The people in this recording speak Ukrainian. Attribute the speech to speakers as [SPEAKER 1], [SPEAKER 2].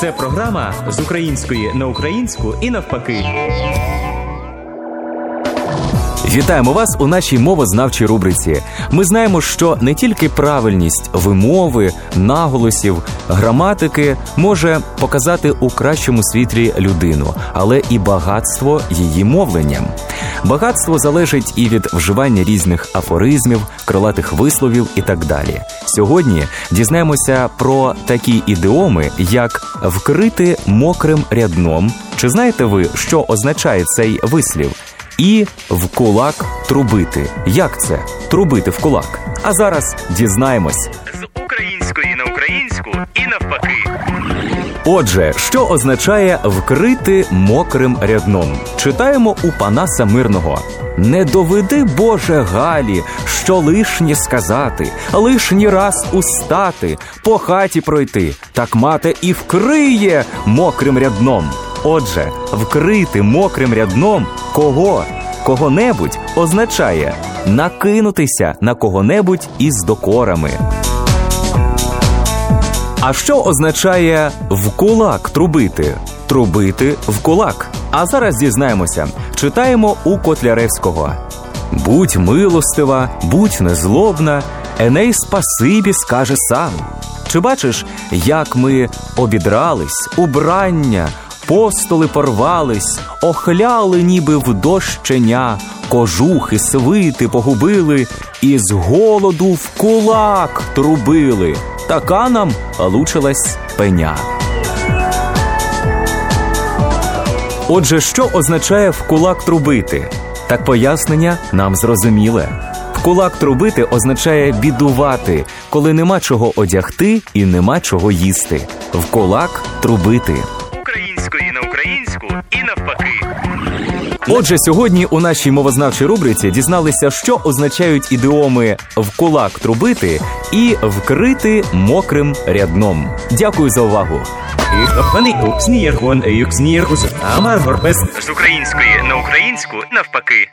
[SPEAKER 1] Це програма з української на українську і навпаки. Вітаємо вас у нашій мовознавчій рубриці. Ми знаємо, що не тільки правильність вимови, наголосів, граматики може показати у кращому світлі людину, але і багатство її мовленням. Багатство залежить і від вживання різних афоризмів, крилатих висловів і так далі. Сьогодні дізнаємося про такі ідеоми, як вкрити мокрим рядном. Чи знаєте ви, що означає цей вислів? І в кулак трубити. Як це? Трубити в кулак. А зараз дізнаємось.
[SPEAKER 2] Українську і навпаки.
[SPEAKER 1] Отже, що означає вкрити мокрим рядном? Читаємо у Панаса Мирного. Не доведи, Боже Галі, що лишнє сказати, лишній раз устати, по хаті пройти, так мати і вкриє мокрим рядном. Отже, вкрити мокрим рядном кого? Кого-небудь означає накинутися на кого-небудь із докорами. А що означає в кулак трубити? Трубити в кулак. А зараз дізнаємося. Читаємо у Котляревського. Будь милостива, будь незлобна, Еней спасибі скаже сам. Чи бачиш, як ми обідрались, убрання, постоли порвались, охляли, ніби в дощеня, кожухи, свити погубили, і з голоду в кулак трубили. Така нам лучилась пеня. Отже, що означає в кулак трубити? Так пояснення нам зрозуміле. В кулак трубити означає бідувати, коли нема чого одягти і нема чого їсти. В кулак трубити. Отже, сьогодні у нашій мовознавчій рубриці дізналися, що означають ідіоми в кулак трубити і вкрити мокрим рядном. Дякую за увагу.
[SPEAKER 2] З української на українську навпаки.